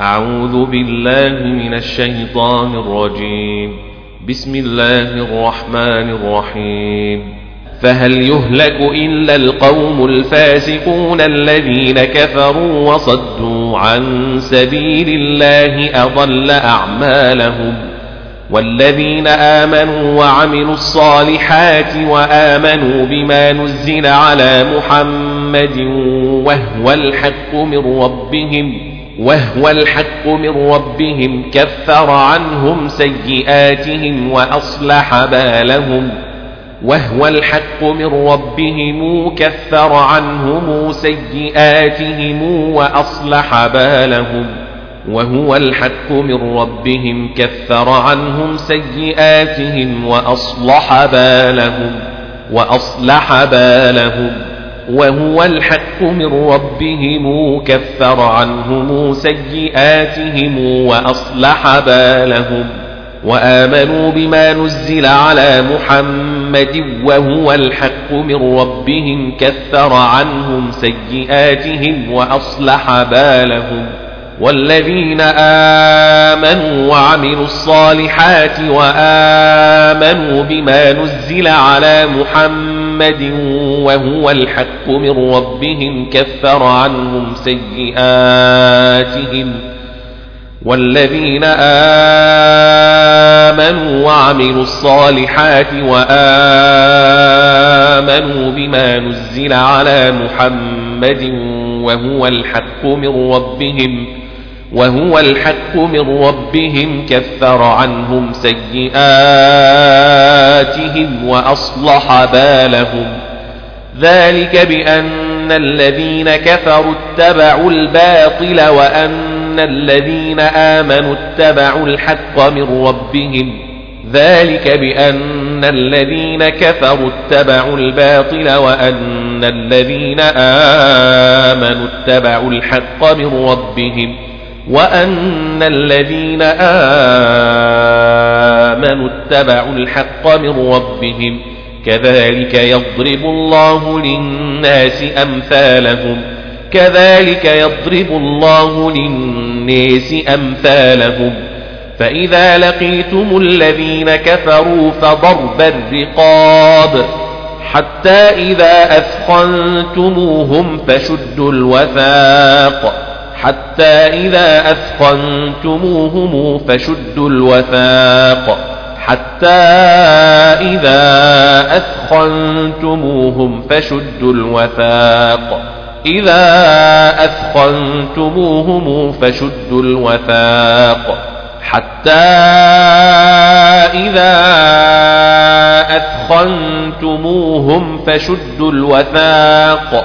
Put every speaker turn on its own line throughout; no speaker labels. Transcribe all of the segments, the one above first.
أعوذ بالله من الشيطان الرجيم بسم الله الرحمن الرحيم فهل يهلك إلا القوم الفاسقون الذين كفروا وصدوا عن سبيل الله أضل أعمالهم والذين آمنوا وعملوا الصالحات وآمنوا بما نزل على محمد وهو الحق من ربهم وهو الحق من ربهم كفر عنهم سيئاتهم وأصلح بالهم وهو الحق من ربهم كفر عنهم سيئاتهم وأصلح بالهم وهو الحق من ربهم كفر عنهم سيئاتهم وأصلح بالهم وأصلح بالهم وهو الحق من ربهم كفر عنهم سيئاتهم وأصلح بالهم وآمنوا بما نزل على محمد وهو الحق من ربهم كفر عنهم سيئاتهم وأصلح بالهم والذين آمنوا وعملوا الصالحات وآمنوا بما نزل على محمد محمد وهو الحق من ربهم كفر عنهم سيئاتهم والذين آمنوا وعملوا الصالحات وآمنوا بما نزل على محمد وهو الحق من ربهم وهو الحق من ربهم كفر عنهم سيئاتهم وأصلح بالهم ذلك بأن الذين كفروا اتبعوا الباطل وأن الذين آمنوا اتبعوا الحق من ربهم ذلك بأن الذين كفروا اتبعوا الباطل وأن الذين آمنوا اتبعوا الحق من ربهم وأن الذين آمنوا اتبعوا الحق من ربهم كذلك يضرب الله للناس أمثالهم كذلك يضرب الله للناس أمثالهم فإذا لقيتم الذين كفروا فضرب الرقاب حتى إذا أثخنتموهم فشدوا الوثاق حتى إذا أثخنتموهم فشدوا الوثاق حتى إذا أثخنتموهم فشدوا الوثاق إذا أثخنتموهم فشدوا الوثاق حتى إذا أثخنتموهم فشدوا الوثاق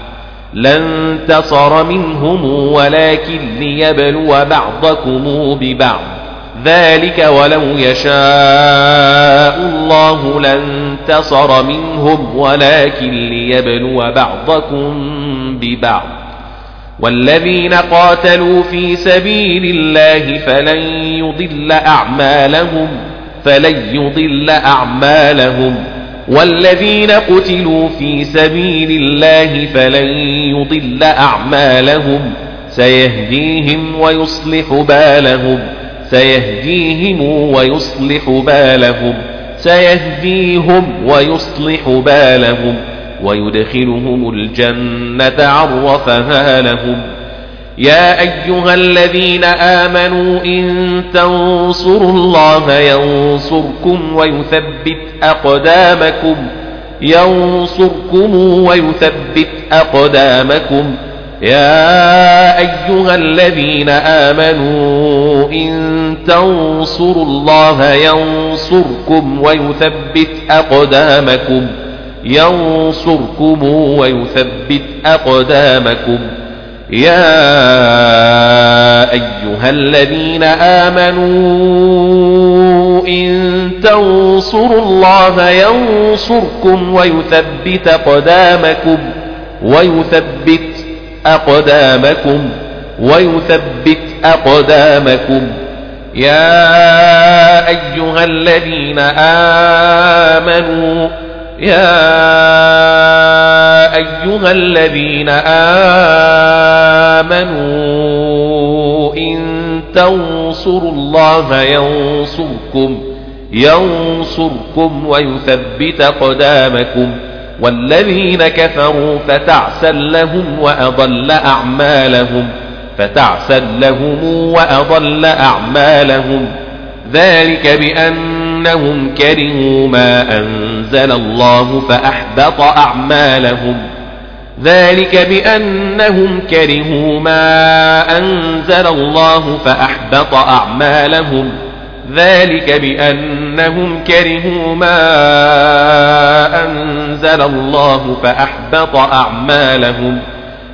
لا انتصر منهم ولكن ليبلو بعضكم ببعض ذلك ولو يشاء الله لانتصر منهم ولكن ليبلو بعضكم ببعض والذين قاتلوا في سبيل الله فلن يضل أعمالهم فلن يضل أعمالهم والذين قتلوا في سبيل الله فلن يضل أعمالهم سيهديهم ويصلح بالهم سيهديهم ويصلح بالهم سيهديهم ويصلح بالهم ويدخلهم الجنة عرفها لهم يا أيها الذين آمنوا إن تنصروا الله ينصركم ويثبت أقدامكم ينصركم ويثبت أقدامكم يا أيها الذين آمنوا إن تنصروا الله ينصركم ويثبت أقدامكم ينصركم ويثبت أقدامكم يا أيها الذين آمنوا إن تنصروا الله ينصركم ويثبت أقدامكم ويثبت أقدامكم ويثبت أقدامكم يا أيها الذين آمنوا يا أيها الذين آمنوا إن تنصروا الله ينصركم ينصركم ويثبت قدامكم والذين كفروا فتعسا لهم وأضل أعمالهم فتعسا لهم وأضل أعمالهم ذلك بأن أنهم كرهوا ما أنزل الله فأحبط أعمالهم ذلك بأنهم كرهوا ما أنزل الله فأحبط أعمالهم ذلك بأنهم كرهوا ما أنزل الله فأحبط أعمالهم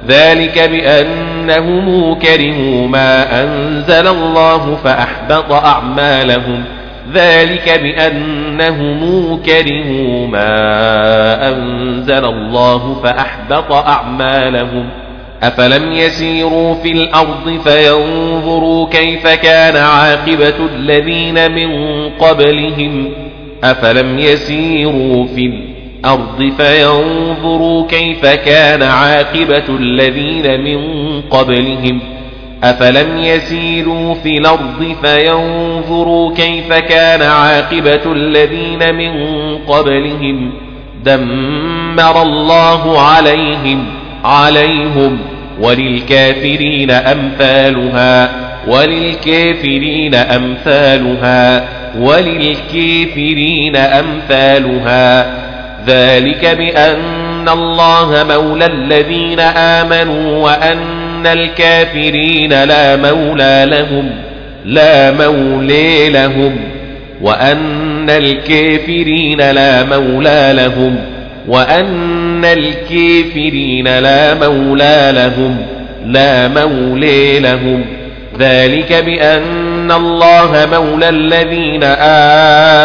ذلك بأنهم كرهوا ما أنزل الله فأحبط أعمالهم ذلك ذلك بأنهم كرهوا ما أنزل الله فأحبط أعمالهم أفلم يسيروا في الأرض فينظروا كيف كان عاقبة الذين من قبلهم أفلم يسيروا في الأرض فينظروا كيف كان عاقبة الذين من قبلهم أفلم يسيروا في الأرض فينظروا كيف كان عاقبة الذين من قبلهم دمر الله عليهم عليهم وللكافرين أمثالها وللكافرين أمثالها وللكافرين أمثالها ذلك بأن الله مولى الذين آمنوا وأن أن الكافرين لا مولى لهم لا مولي لهم وأن الكافرين لا مولى لهم وأن الكافرين لا مولى لهم لا مولي لهم ذلك بأن الله مولى الذين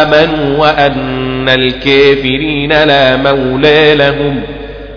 آمنوا وأن الكافرين لا مولى لهم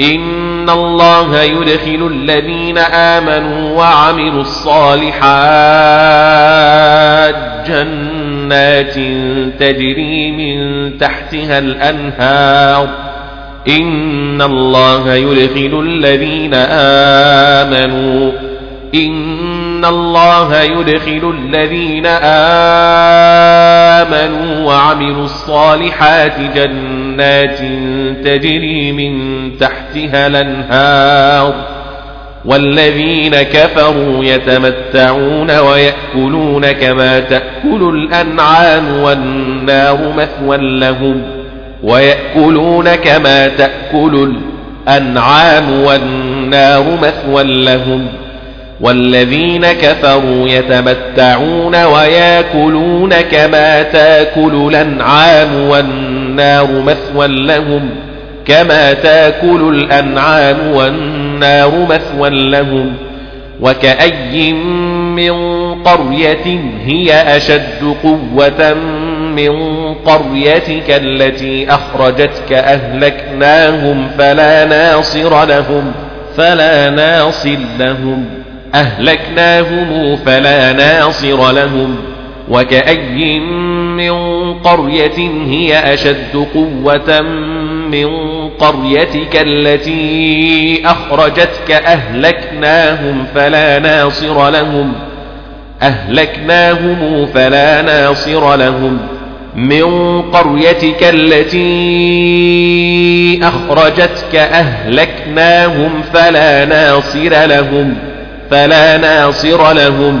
إن الله يدخل الذين آمنوا وعملوا الصالحات جنات تجري من تحتها الأنهار إن الله يدخل الذين آمنوا إن الله يدخل الذين آمنوا وعملوا الصالحات جنات جنات تجري من تحتها الأنهار والذين كفروا يتمتعون ويأكلون كما تأكل الأنعام والنار مثوى لهم ويأكلون كما تأكل الأنعام والنار مثوى لهم والذين كفروا يتمتعون ويأكلون كما تأكل الأنعام والنار النار مثوى لهم كما تاكل الأنعام والنار مثوى لهم وكأي من قرية هي أشد قوة من قريتك التي أخرجتك أهلكناهم فلا ناصر لهم فلا ناصر لهم أهلكناهم فلا ناصر لهم وكأي من قرية هي أشد قوة من قريتك التي أخرجتك أهلكناهم فلا ناصر لهم أهلكناهم فلا ناصر لهم من قريتك التي أخرجتك أهلكناهم فلا ناصر لهم فلا ناصر لهم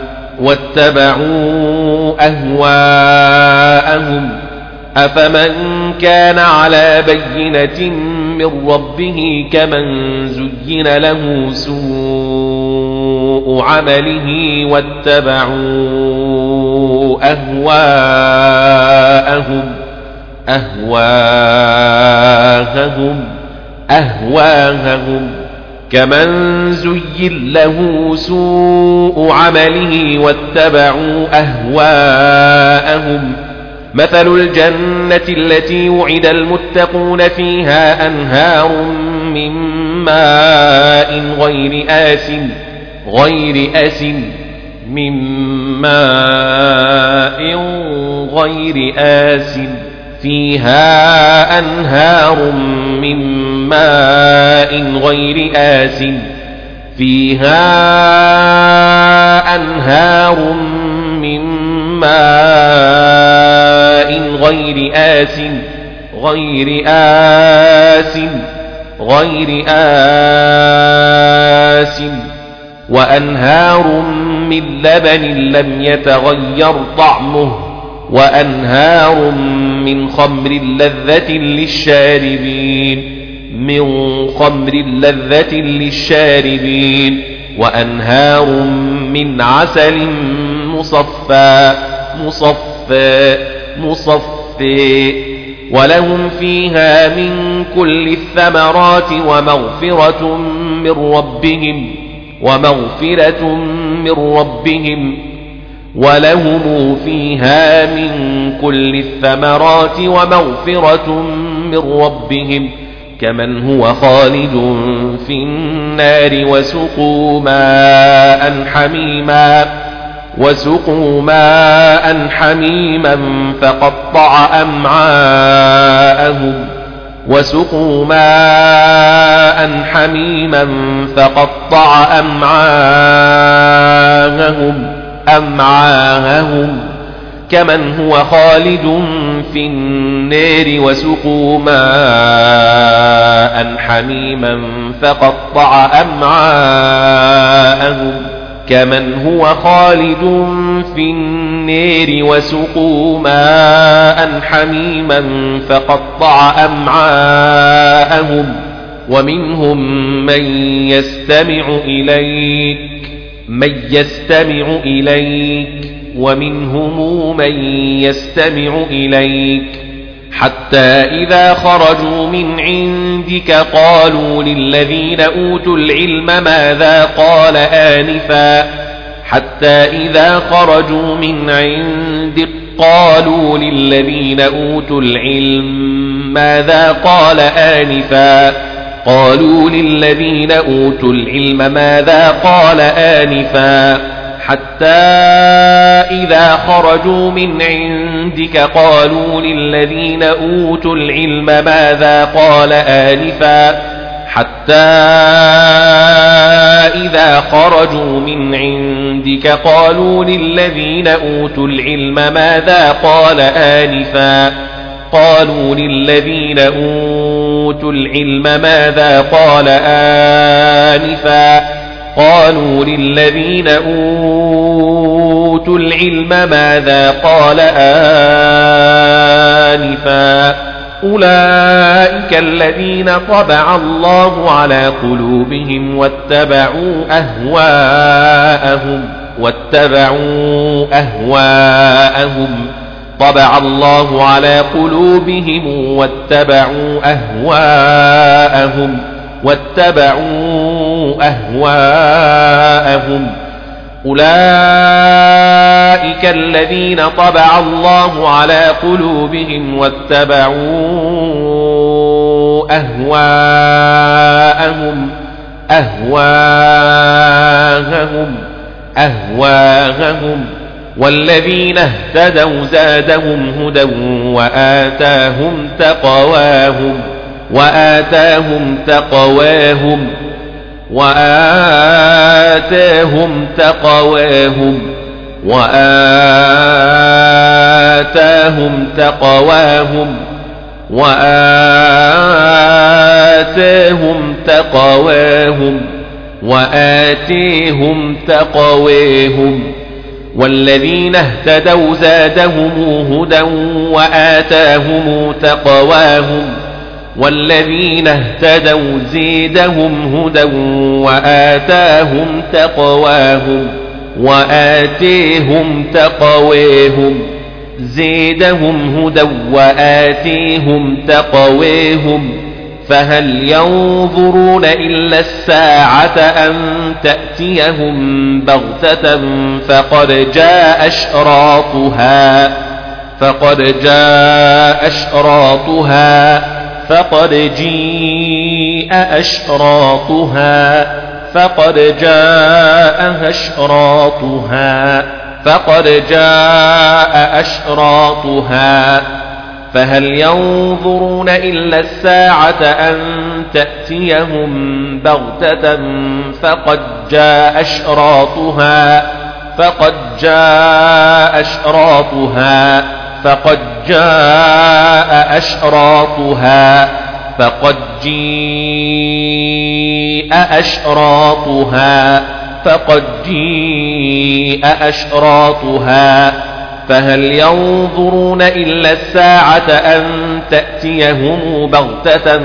واتبعوا أهواءهم أفمن كان على بينة من ربه كمن زين له سوء عمله واتبعوا أهواءهم أهواءهم أهواءهم, أهواءهم كمن زين له سوء عمله واتبعوا أهواءهم مثل الجنة التي وعد المتقون فيها أنهار من ماء غير آس غير آس من ماء غير آس فيها أنهار من ماء ماء غير آس فيها أنهار من ماء غير آس غير آس غير آس وأنهار من لبن لم يتغير طعمه وأنهار من خمر لذة للشاربين من خمر لذة للشاربين وأنهار من عسل مصفى مصفى مصفى ولهم فيها من كل الثمرات ومغفرة من ربهم ومغفرة من ربهم ولهم فيها من كل الثمرات ومغفرة من ربهم كمن هو خالد في النار وسقوا ماء حميما وسقوا ماء حميما فقطع أمعاءهم وسقوا ماء حميما فقطع أمعاءهم أمعاءهم كمن هو خالد في النار وسقوا ماء حميما فقطع أمعاءهم كمن هو خالد في النار وسقوا ماء حميما فقطع أمعاءهم ومنهم من يستمع إليك من يستمع إليك ومنهم من يستمع إليك حتى إذا خرجوا من عندك قالوا للذين أوتوا العلم ماذا قال آنفا حتى إذا خرجوا من عندك قالوا للذين أوتوا العلم ماذا قال آنفا قالوا للذين أوتوا العلم ماذا قال آنفا حتى إذا خرجوا من عندك قالوا للذين أوتوا العلم ماذا قال آنفا حتى إذا خرجوا من عندك قالوا للذين أوتوا العلم ماذا قال آنفا قالوا للذين أوتوا العلم ماذا قال آنفا قالوا للذين أوتوا العلم ماذا قال آنفا أولئك الذين طبع الله على قلوبهم واتبعوا أهواءهم واتبعوا أهواءهم طبع الله على قلوبهم واتبعوا أهواءهم واتبعوا أهواءهم أولئك الذين طبع الله على قلوبهم واتبعوا أهواءهم أهواءهم أهواءهم والذين اهتدوا زادهم هدى وآتاهم تقواهم وآتاهم تقواهم وآتاهم تقواهم وآتاهم تقواهم وآتاهم تقواهم وآتيهم تقواهم والذين اهتدوا زادهم هدى وآتاهم تقواهم والذين اهتدوا زيدهم هدى وآتاهم تقواهم وآتيهم تقواهم زيدهم هدى وآتيهم تقواهم فهل ينظرون إلا الساعة أن تأتيهم بغتة فقد جاء أشراطها فقد جاء أشراطها فقد جيء أشراطها فقد جاءها أشراطها فقد جاء أشراطها فهل ينظرون إلا الساعة أن تأتيهم بغتة فقد جاء أشراطها فقد جاء أشراطها فقد جاء أشراطها فقد جيء أشراطها فقد جيء أشراطها فهل ينظرون إلا الساعة أن تأتيهم بغتة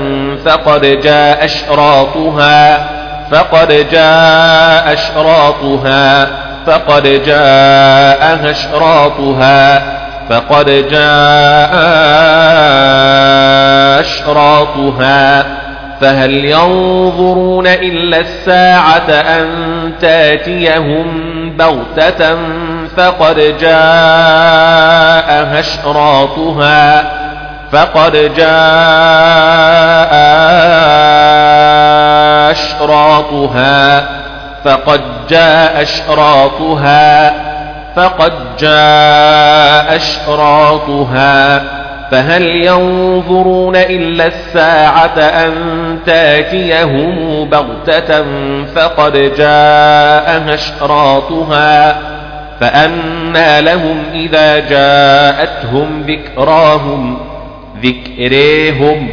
فقد جاء أشراطها فقد جاء أشراطها فقد جاء أشراطها فقد جاء أشراطها فهل ينظرون إلا الساعة أن تاتيهم بغتة فقد جاءها أشراطها فقد جاء أشراطها فقد جاء أشراطها فقد جاء أشراطها فهل ينظرون إلا الساعة أن تاتيهم بغتة فقد جاءها أشراطها فأنى لهم إذا جاءتهم ذكراهم ذكريهم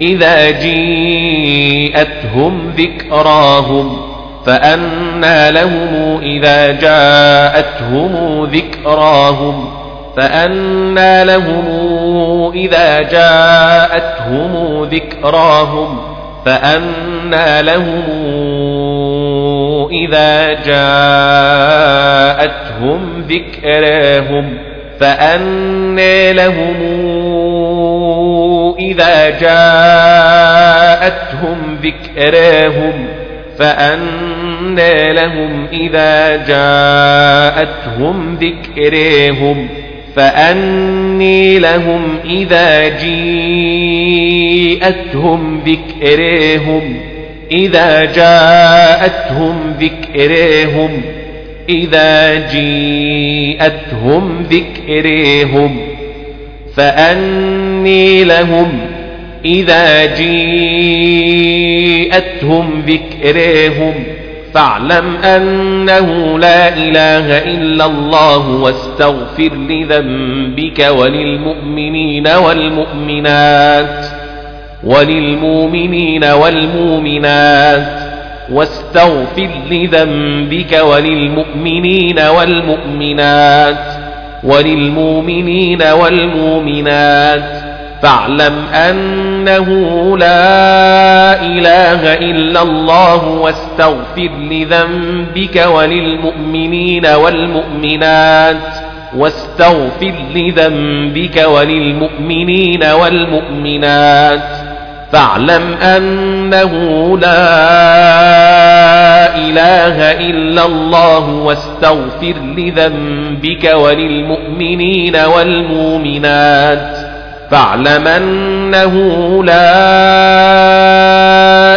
إذا جيءتهم ذكراهم فأنى لهم إذا جاءتهم ذكراهم فأنى لهم إذا جاءتهم ذكراهم فأنى لهم إذا جاءتهم ذكراهم فأنى لهم إذا جاءتهم ذكراهم فأنى لهم إذا جاءتهم ذكريهم فأني لهم إذا جيءتهم ذكريهم إذا جاءتهم ذكريهم إذا جيءتهم ذكريهم فأني لهم إذا جيءتهم ذكرهم فاعلم أنه لا إله إلا الله واستغفر لذنبك وللمؤمنين والمؤمنات وللمؤمنين والمؤمنات واستغفر لذنبك وللمؤمنين والمؤمنات وللمؤمنين والمؤمنات فاعلم أنه لا إله إلا الله واستغفر لذنبك وللمؤمنين والمؤمنات واستغفر لذنبك وللمؤمنين والمؤمنات فاعلم أنه لا إله إلا الله واستغفر لذنبك وللمؤمنين والمؤمنات فاعلمنه لا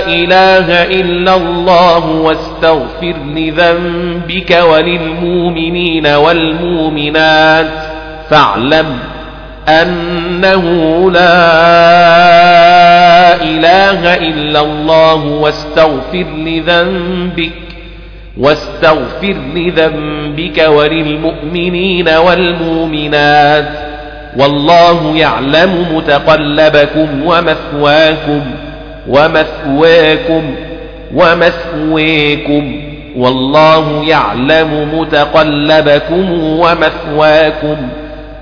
إله إلا الله واستغفر لذنبك وللمؤمنين والمؤمنات فاعلم أنه لا إله إلا الله واستغفر لذنبك واستغفر لذنبك وللمؤمنين والمؤمنات والله يعلم متقلبكم ومثواكم ومثواكم ومثواكم والله يعلم متقلبكم ومثواكم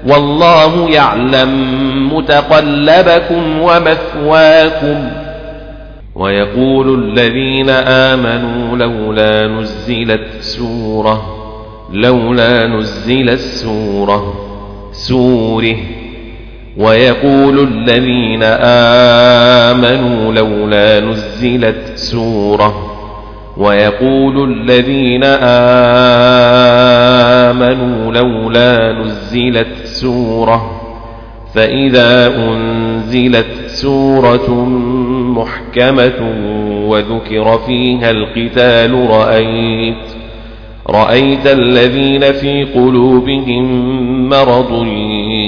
والله يعلم متقلبكم ومثواكم ويقول الذين آمنوا لولا نزلت سورة لولا نزلت سوره سوره ويقول الذين آمنوا لولا نزلت سورة ويقول الذين آمنوا لولا نزلت سورة فإذا أنزلت سورة محكمة وذكر فيها القتال رأيت رأيت الذين في قلوبهم مرض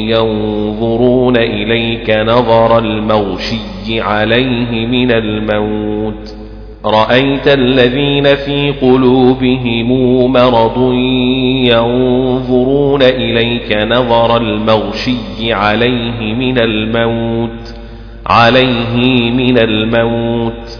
ينظرون إليك نظر المغشي عليه من الموت رأيت الذين في قلوبهم مرض ينظرون إليك نظر المغشي عليه من الموت عليه من الموت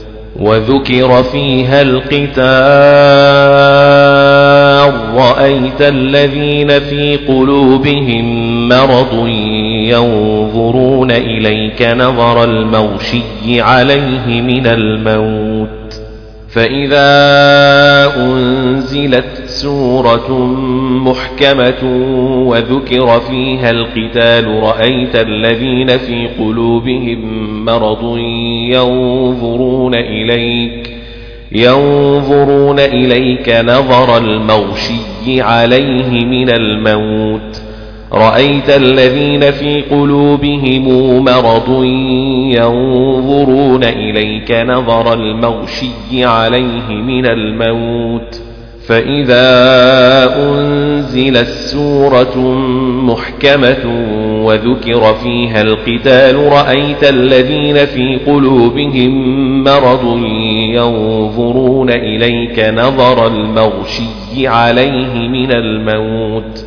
وذكر فيها القتال رأيت الذين في قلوبهم مرض ينظرون إليك نظر المغشي عليه من الموت فإذا أنزلت سورة محكمة وذكر فيها القتال رأيت الذين في قلوبهم مرض ينظرون إليك ينظرون إليك نظر المغشي عليه من الموت رأيت الذين في قلوبهم مرض ينظرون إليك نظر المغشي عليه من الموت فإذا أنزل السورة محكمة وذكر فيها القتال رأيت الذين في قلوبهم مرض ينظرون إليك نظر المغشي عليه من الموت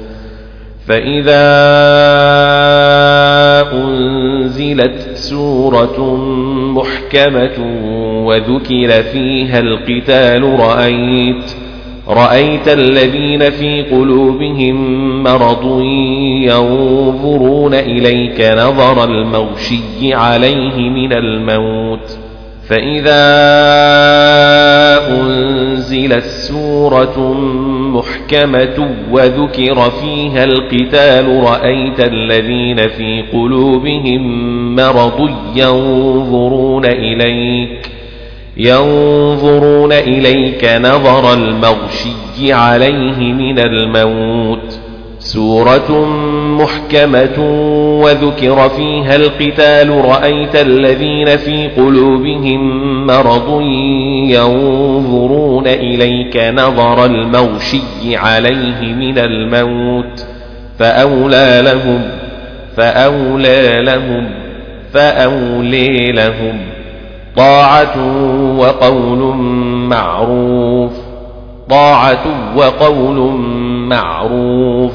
فإذا أنزلت سورة محكمة وذكر فيها القتال رأيت رأيت الذين في قلوبهم مرض ينظرون إليك نظر المغشي عليه من الموت ۖ فإذا أنزلت سورة محكمة وذكر فيها القتال رأيت الذين في قلوبهم مرض ينظرون إليك ينظرون إليك نظر المغشي عليه من الموت سورة محكمة وذكر فيها القتال رأيت الذين في قلوبهم مرض ينظرون إليك نظر الموشي عليه من الموت فأولى لهم فأولى لهم فأولي لهم طاعة وقول معروف طاعة وقول معروف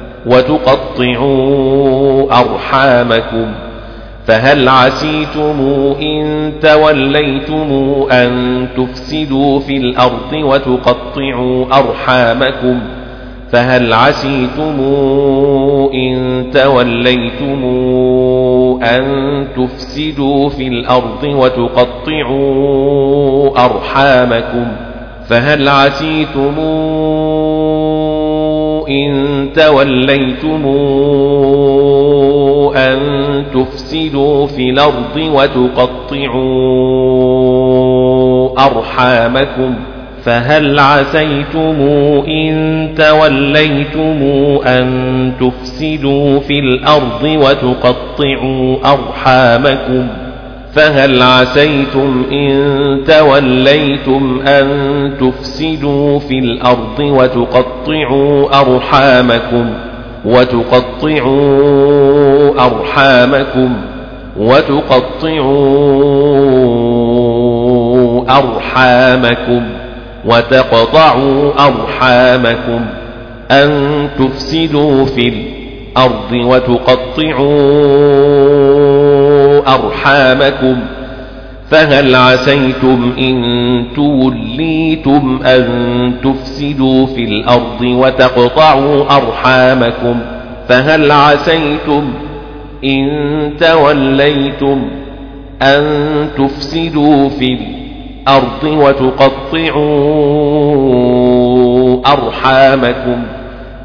وتقطعوا أرحامكم فهل عسيتم إن توليتم أن تفسدوا في الأرض وتقطعوا أرحامكم فهل عسيتم إن توليتم أن تفسدوا في الأرض وتقطعوا أرحامكم فهل عسيتم إن توليتم أن تفسدوا في الأرض وتقطعوا أرحامكم فهل عسيتم إن توليتم أن تفسدوا في الأرض وتقطعوا أرحامكم ۖ فهل عسيتم إن توليتم أن تفسدوا في الأرض وتقطعوا أرحامكم وتقطعوا أرحامكم وتقطعوا أرحامكم وتقطعوا أرحامكم أن تفسدوا في الأرض وتقطعوا أرحامكم فهل عسيتم إن توليتم أن تفسدوا في الأرض وتقطعوا أرحامكم فهل عسيتم إن توليتم أن تفسدوا في الأرض وتقطعوا أرحامكم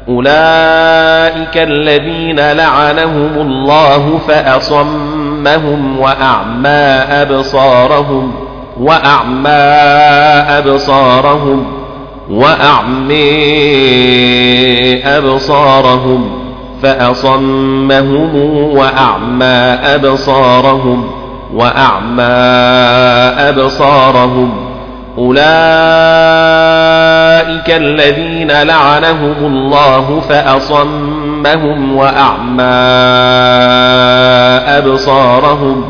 أولئك الذين لعنهم الله فأصمهم سمعهم وأعمى أبصارهم وأعمى أبصارهم وأعمي أبصارهم فأصمهم وأعمى أبصارهم وأعمى أبصارهم أولئك الذين لعنهم الله فأصمهم صمهم وأعمى أبصارهم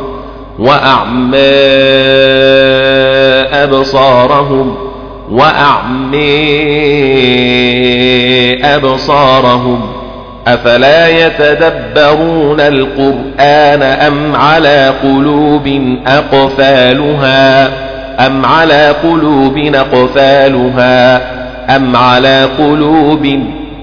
وأعمى أبصارهم وأعمي أبصارهم أفلا يتدبرون القرآن أم على قلوب أقفالها أم على قلوب أقفالها أم على قلوب أقفالها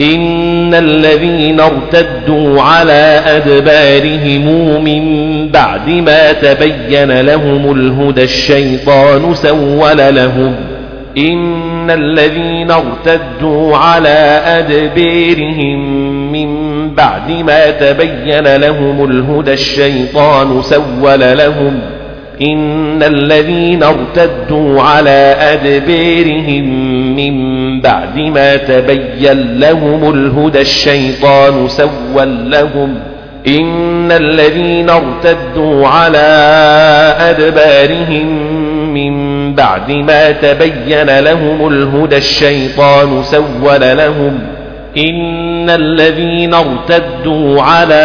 إن الذين ارتدوا على أدبارهم من بعد ما تبين لهم الهدى الشيطان سول لهم إن الذين ارتدوا على أدبارهم من بعد ما تبين لهم الهدى الشيطان سول لهم ۖ إن الذين ارتدوا على أدبيرهم من بعد ما تبين لهم الهدى الشيطان سوى لهم إن الذين ارتدوا على أدبارهم من بعد ما تبين لهم الهدى الشيطان سول لهم إن الذين ارتدوا على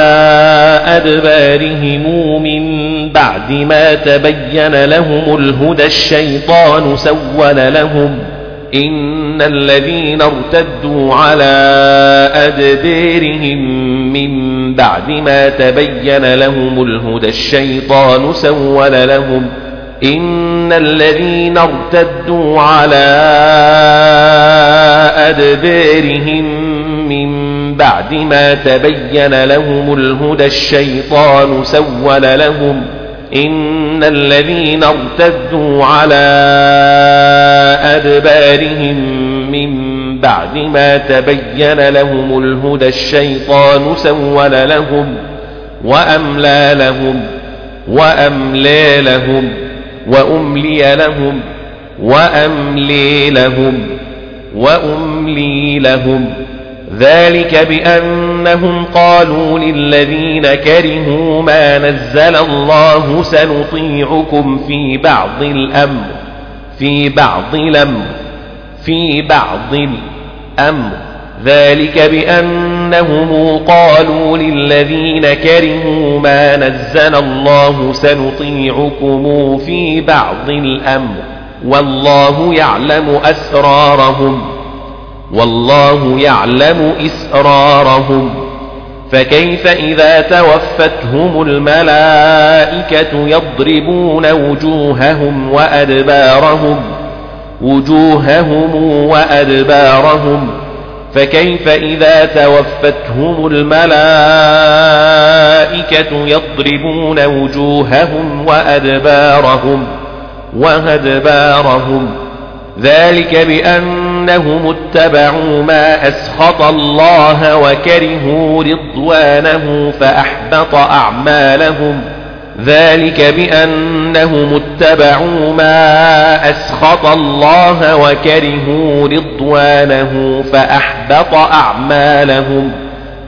أدبارهم من بعد ما تبين لهم الهدى الشيطان سول لهم إن الذين ارتدوا على أدبارهم من بعد ما تبين لهم الهدى الشيطان سول لهم إن الذين ارتدوا على أدبارهم من بعد ما تبين لهم الهدى الشيطان سول لهم إن الذين ارتدوا على أدبارهم من بعد ما تبين لهم الهدى الشيطان سول لهم وأملى لهم وأملى لهم وأملي لهم وأملي لهم وأملي لهم ذلك بأنهم قالوا للذين كرهوا ما نزل الله سنطيعكم في بعض الأمر في بعض الأمر في بعض الأمر ذلك بأنهم قالوا للذين كرهوا ما نزل الله سنطيعكم في بعض الأمر والله يعلم أسرارهم والله يعلم إسرارهم فكيف إذا توفتهم الملائكة يضربون وجوههم وأدبارهم وجوههم وأدبارهم فكيف إذا توفتهم الملائكة يضربون وجوههم وأدبارهم وأدبارهم ذلك بأن أنهم اتبعوا ما أسخط الله وكرهوا رضوانه فأحبط أعمالهم ذلك بأنهم اتبعوا ما أسخط الله وكرهوا رضوانه فأحبط أعمالهم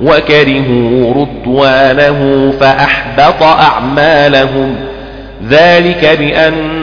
وكرهوا رضوانه فأحبط أعمالهم ذلك بأن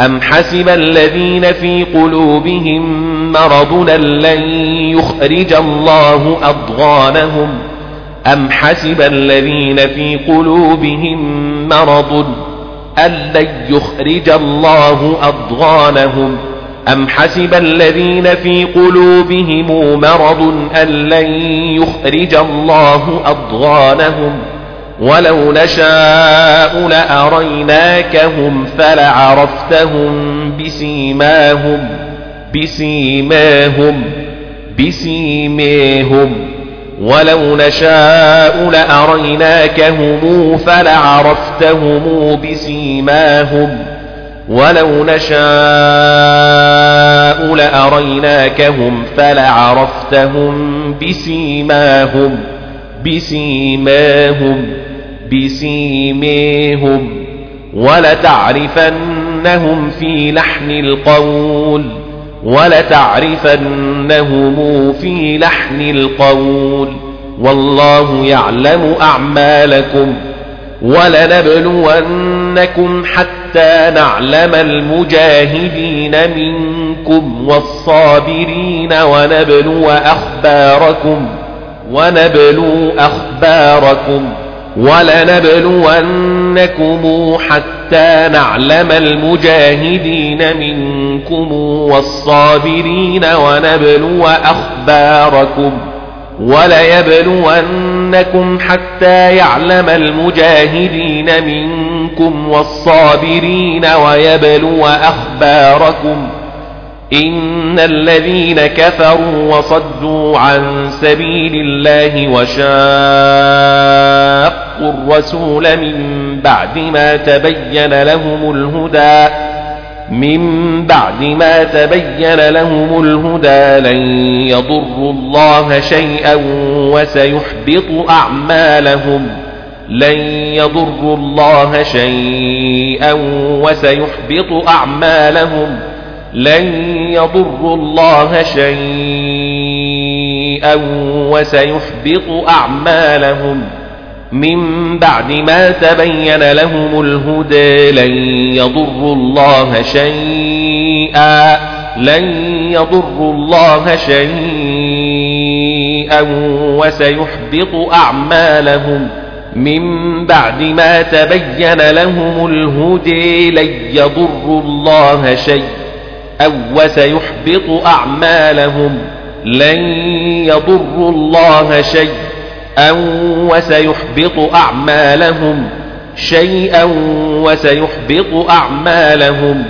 أم حسب الذين في قلوبهم مرض لن يخرج الله أضغانهم أم حسب الذين في قلوبهم مرض أن يخرج الله أضغانهم أم حسب الذين في قلوبهم مرض أن لن يخرج الله أضغانهم ۖ ولو نشاء لأريناكهم فلعرفتهم بسيماهم بسيماهم بسيماهم ولو نشاء لأريناكهم فلعرفتهم بسيماهم ولو نشاء لأريناكهم فلعرفتهم بسيماهم بسيماهم بسيميهم ولتعرفنهم في لحن القول ولتعرفنهم في لحن القول والله يعلم أعمالكم ولنبلونكم حتى نعلم المجاهدين منكم والصابرين ونبلو أخباركم ونبلو أخباركم ولنبلونكم حتى نعلم المجاهدين منكم والصابرين ونبلو أخباركم وليبلونكم حتى يعلم المجاهدين منكم والصابرين ويبلو أخباركم إن الذين كفروا وصدوا عن سبيل الله وشاقوا واتقوا الرسول من بعد ما تبين لهم الهدى من بعد ما تبين لهم الهدى لن يضروا الله شيئا وسيحبط أعمالهم لن يضروا الله شيئا وسيحبط أعمالهم لن يضروا الله شيئا وسيحبط أعمالهم من بعد ما تبين لهم الهدى لن يضروا الله شيئا لن يضروا الله شيئا وسيحبط أعمالهم من بعد ما تبين لهم الهدى لن يضروا الله شيئا وسيحبط أعمالهم لن يضروا الله شيئا أو وسيحبط أعمالهم شيئا وسيحبط أعمالهم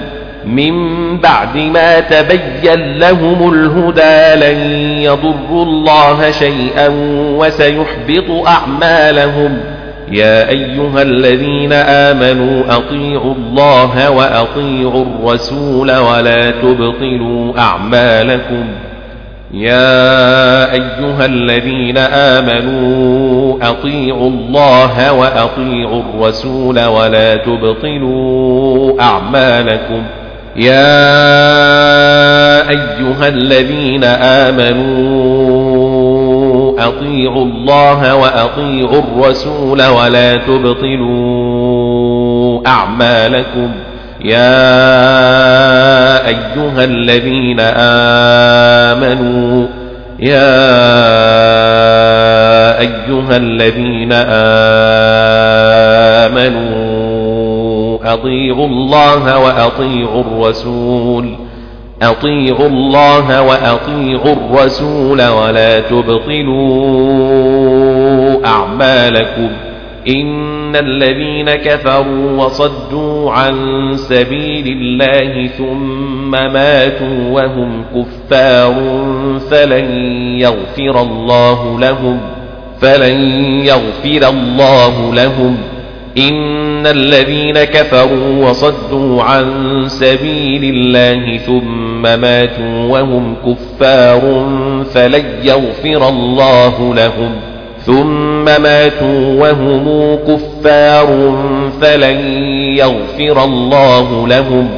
من بعد ما تبين لهم الهدى لن يضروا الله شيئا وسيحبط أعمالهم يا أيها الذين آمنوا أطيعوا الله وأطيعوا الرسول ولا تبطلوا أعمالكم يا أيها الذين آمنوا أطيعوا الله وأطيعوا الرسول ولا تبطلوا أعمالكم يا أيها الذين آمنوا أطيعوا الله وأطيعوا الرسول ولا تبطلوا أعمالكم يا أيها الذين آمنوا يا أيها الذين آمنوا أطيعوا الله وأطيعوا الرسول أطيعوا الله وأطيعوا الرسول ولا تبطلوا أعمالكم إن الذين كفروا وصدوا عن سبيل الله ثم ماتوا وهم كفار فلن يغفر الله لهم فلن يغفر الله لهم إن الذين كفروا وصدوا عن سبيل الله ثم ماتوا وهم كفار فلن يغفر الله لهم ثم ماتوا وهم كفار فلن يغفر الله لهم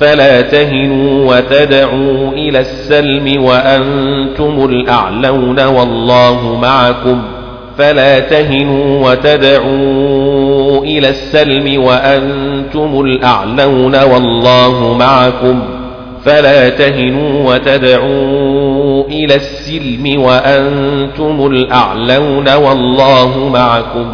فلا تهنوا وتدعوا إلى السلم وأنتم الأعلون والله معكم فلا تهنوا وتدعوا إلى السلم وأنتم الأعلون والله معكم فلا تهنوا وتدعوا إلى السلم وأنتم الأعلون والله معكم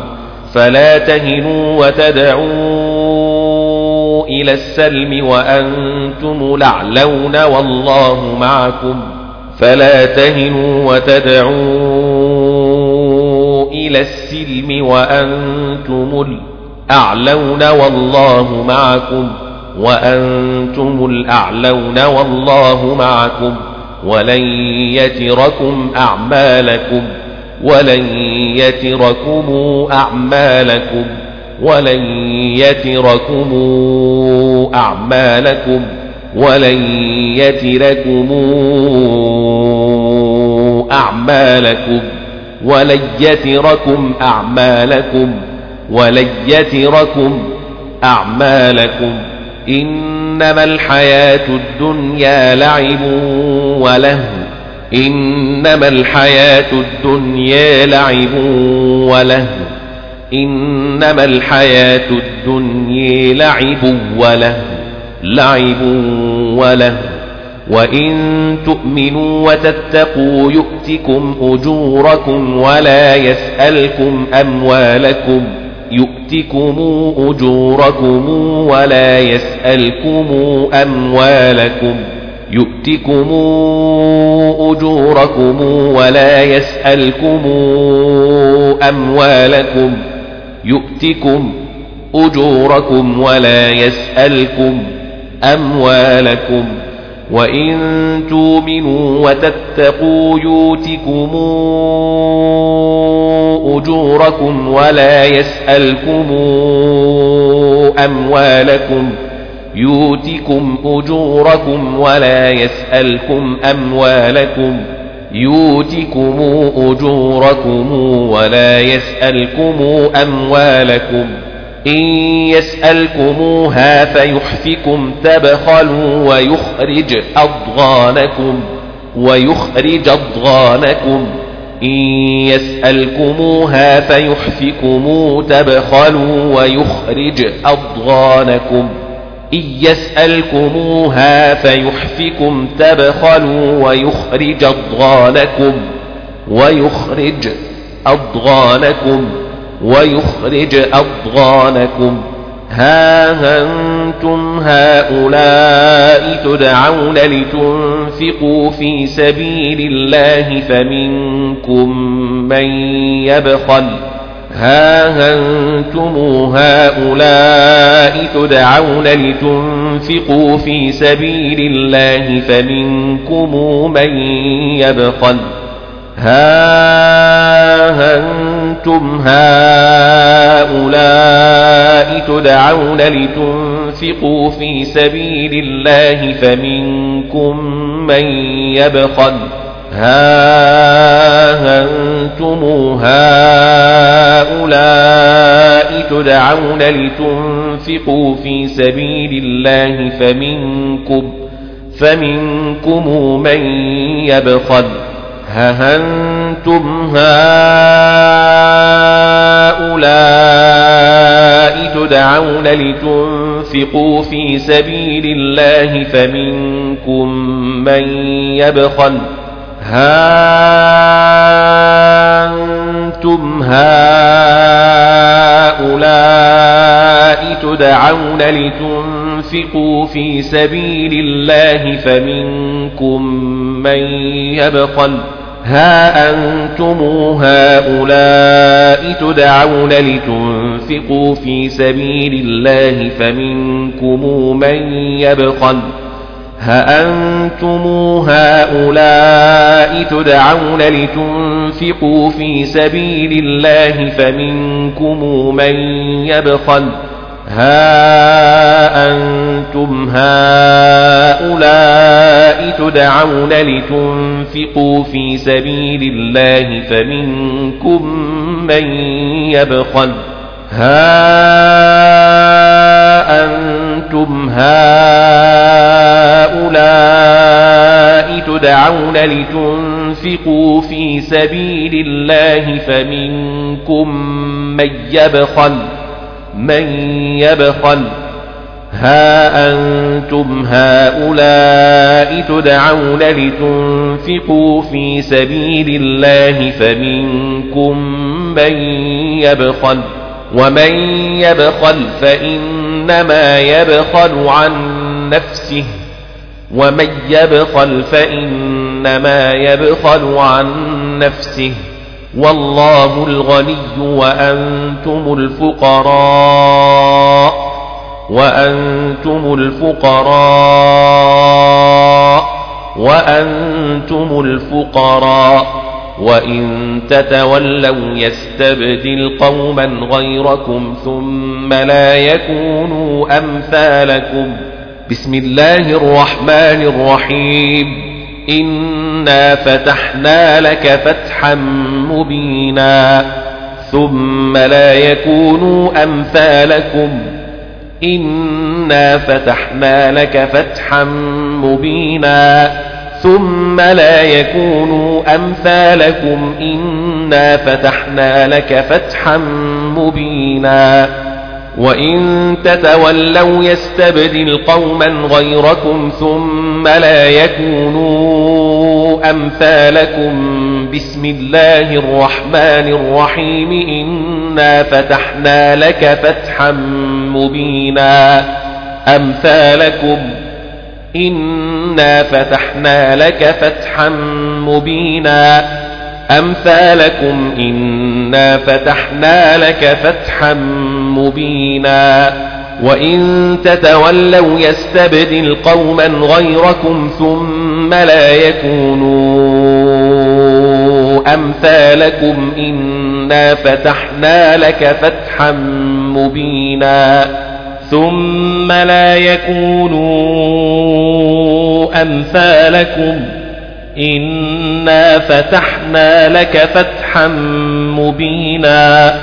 فلا تهنوا وتدعوا إلى السلم وأنتم الأعلون والله معكم فلا تهنوا وتدعوا إلى السلم وأنتم الأعلون والله معكم وأنتم الأعلون والله معكم ولن يتركم أعمالكم ولن يتركم أعمالكم ولن يتركم أعمالكم ولن يتركم أعمالكم ولن يتركم أعمالكم ولن يتركم أعمالكم إنما الحياة الدنيا لعب وله إنما الحياة الدنيا لعب وله إنما الحياة الدنيا لعب وله لعب وله وإن تؤمنوا وتتقوا يؤتكم أجوركم ولا يسألكم أموالكم ۖ يؤتكم أجوركم ولا يسألكم أموالكم يؤتكم أجوركم ولا يسألكم أموالكم يؤتكم أجوركم ولا يسألكم أموالكم وإن تؤمنوا وتتقوا يؤتكم أجوركم ولا يسألكم أموالكم يؤتكم أجوركم ولا يسألكم أموالكم يؤتكم أجوركم ولا يسألكم أموالكم إن يسألكموها فيحفكم تبخلوا ويخرج أضغانكم ويخرج أضغانكم إن يسألكموها فيحفكم تبخلوا ويخرج أضغانكم إن يسألكموها فيحفكم تبخلوا ويخرج أضغانكم ويخرج أضغانكم ويخرج أضغانكم ها أنتم هؤلاء تدعون لتنفقوا في سبيل الله فمنكم من يبخل ها أنتم هؤلاء تدعون لتنفقوا في سبيل الله فمنكم من يبخل ها أنتم هؤلاء تدعون لتنفقوا في سبيل الله فمنكم من يبخل ها أنتم هؤلاء تدعون لتنفقوا في سبيل الله فمنكم فمنكم من يبخل هَهَنْتُمْ هَؤُلَاءِ تُدْعَوْنَ لِتُنْفِقُوا فِي سَبِيلِ اللَّهِ فَمِنْكُمْ مَنْ يَبْخَلُ هَأَنْتُمْ هَؤُلَاءِ تُدْعَوْنَ لِتُنْفِقُوا فِي سَبِيلِ اللَّهِ فَمِنْكُمْ مَنْ يَبْخَلُ ها أنتم هؤلاء تدعون لتنفقوا في سبيل الله فمنكم من يبخل ها أنتم هؤلاء تدعون لتنفقوا في سبيل الله فمنكم من يبخل ها أنتم هؤلاء تدعون لتنفقوا في سبيل الله فمنكم من يبخل ها أنتم هؤلاء تدعون لتنفقوا في سبيل الله فمنكم من يبخل من يبخل ها أنتم هؤلاء تدعون لتنفقوا في سبيل الله فمنكم من يبخل ومن يبخل فإنما يبخل عن نفسه ومن يبخل فإنما يبخل عن نفسه والله الغني وأنتم الفقراء وأنتم الفقراء وأنتم الفقراء وإن تتولوا يستبدل قوما غيركم ثم لا يكونوا أمثالكم بسم الله الرحمن الرحيم إنا فتحنا لك فتحا مبينا ثم لا يكونوا أمثالكم إنا فتحنا لك فتحا مبينا ثم لا يكونوا أمثالكم إنا فتحنا لك فتحا مبينا وإن تتولوا يستبدل قوما غيركم ثم لا يكونوا أمثالكم بسم الله الرحمن الرحيم إنا فتحنا لك فتحا مبينا أمثالكم إنا فتحنا لك فتحا مبينا أمثالكم إنا فتحنا لك فتحا مبينا وإن تتولوا يستبدل قوما غيركم ثم لا يكونوا أمثالكم إنا فتحنا لك فتحا مبينا ثم لا يكونوا أمثالكم إنا فتحنا لك فتحا مبينا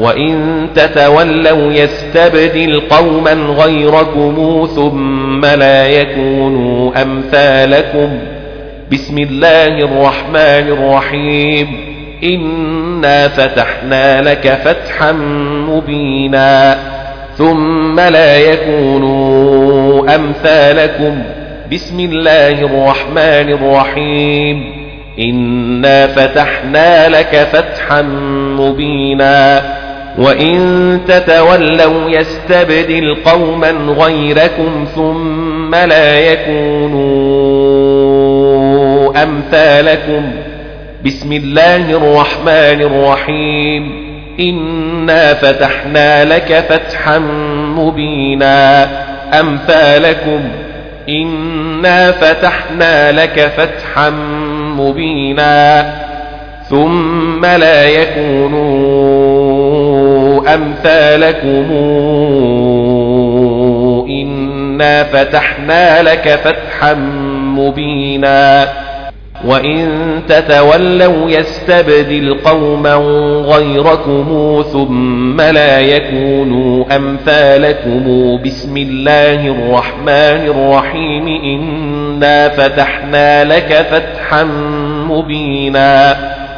وإن تتولوا يستبدل قوما غيركم ثم لا يكونوا أمثالكم بسم الله الرحمن الرحيم إنا فتحنا لك فتحا مبينا ثم لا يكونوا أمثالكم بسم الله الرحمن الرحيم إنا فتحنا لك فتحا مبينا وإن تتولوا يستبدل قوما غيركم ثم لا يكونوا أمثالكم بسم الله الرحمن الرحيم إنا فتحنا لك فتحا مبينا أمثالكم إنا فتحنا لك فتحا مبينا ثم لا يكونوا أمثالكم إنا فتحنا لك فتحا مبينا وإن تتولوا يستبدل قوما غيركم ثم لا يكونوا أمثالكم بسم الله الرحمن الرحيم إنا فتحنا لك فتحا مبينا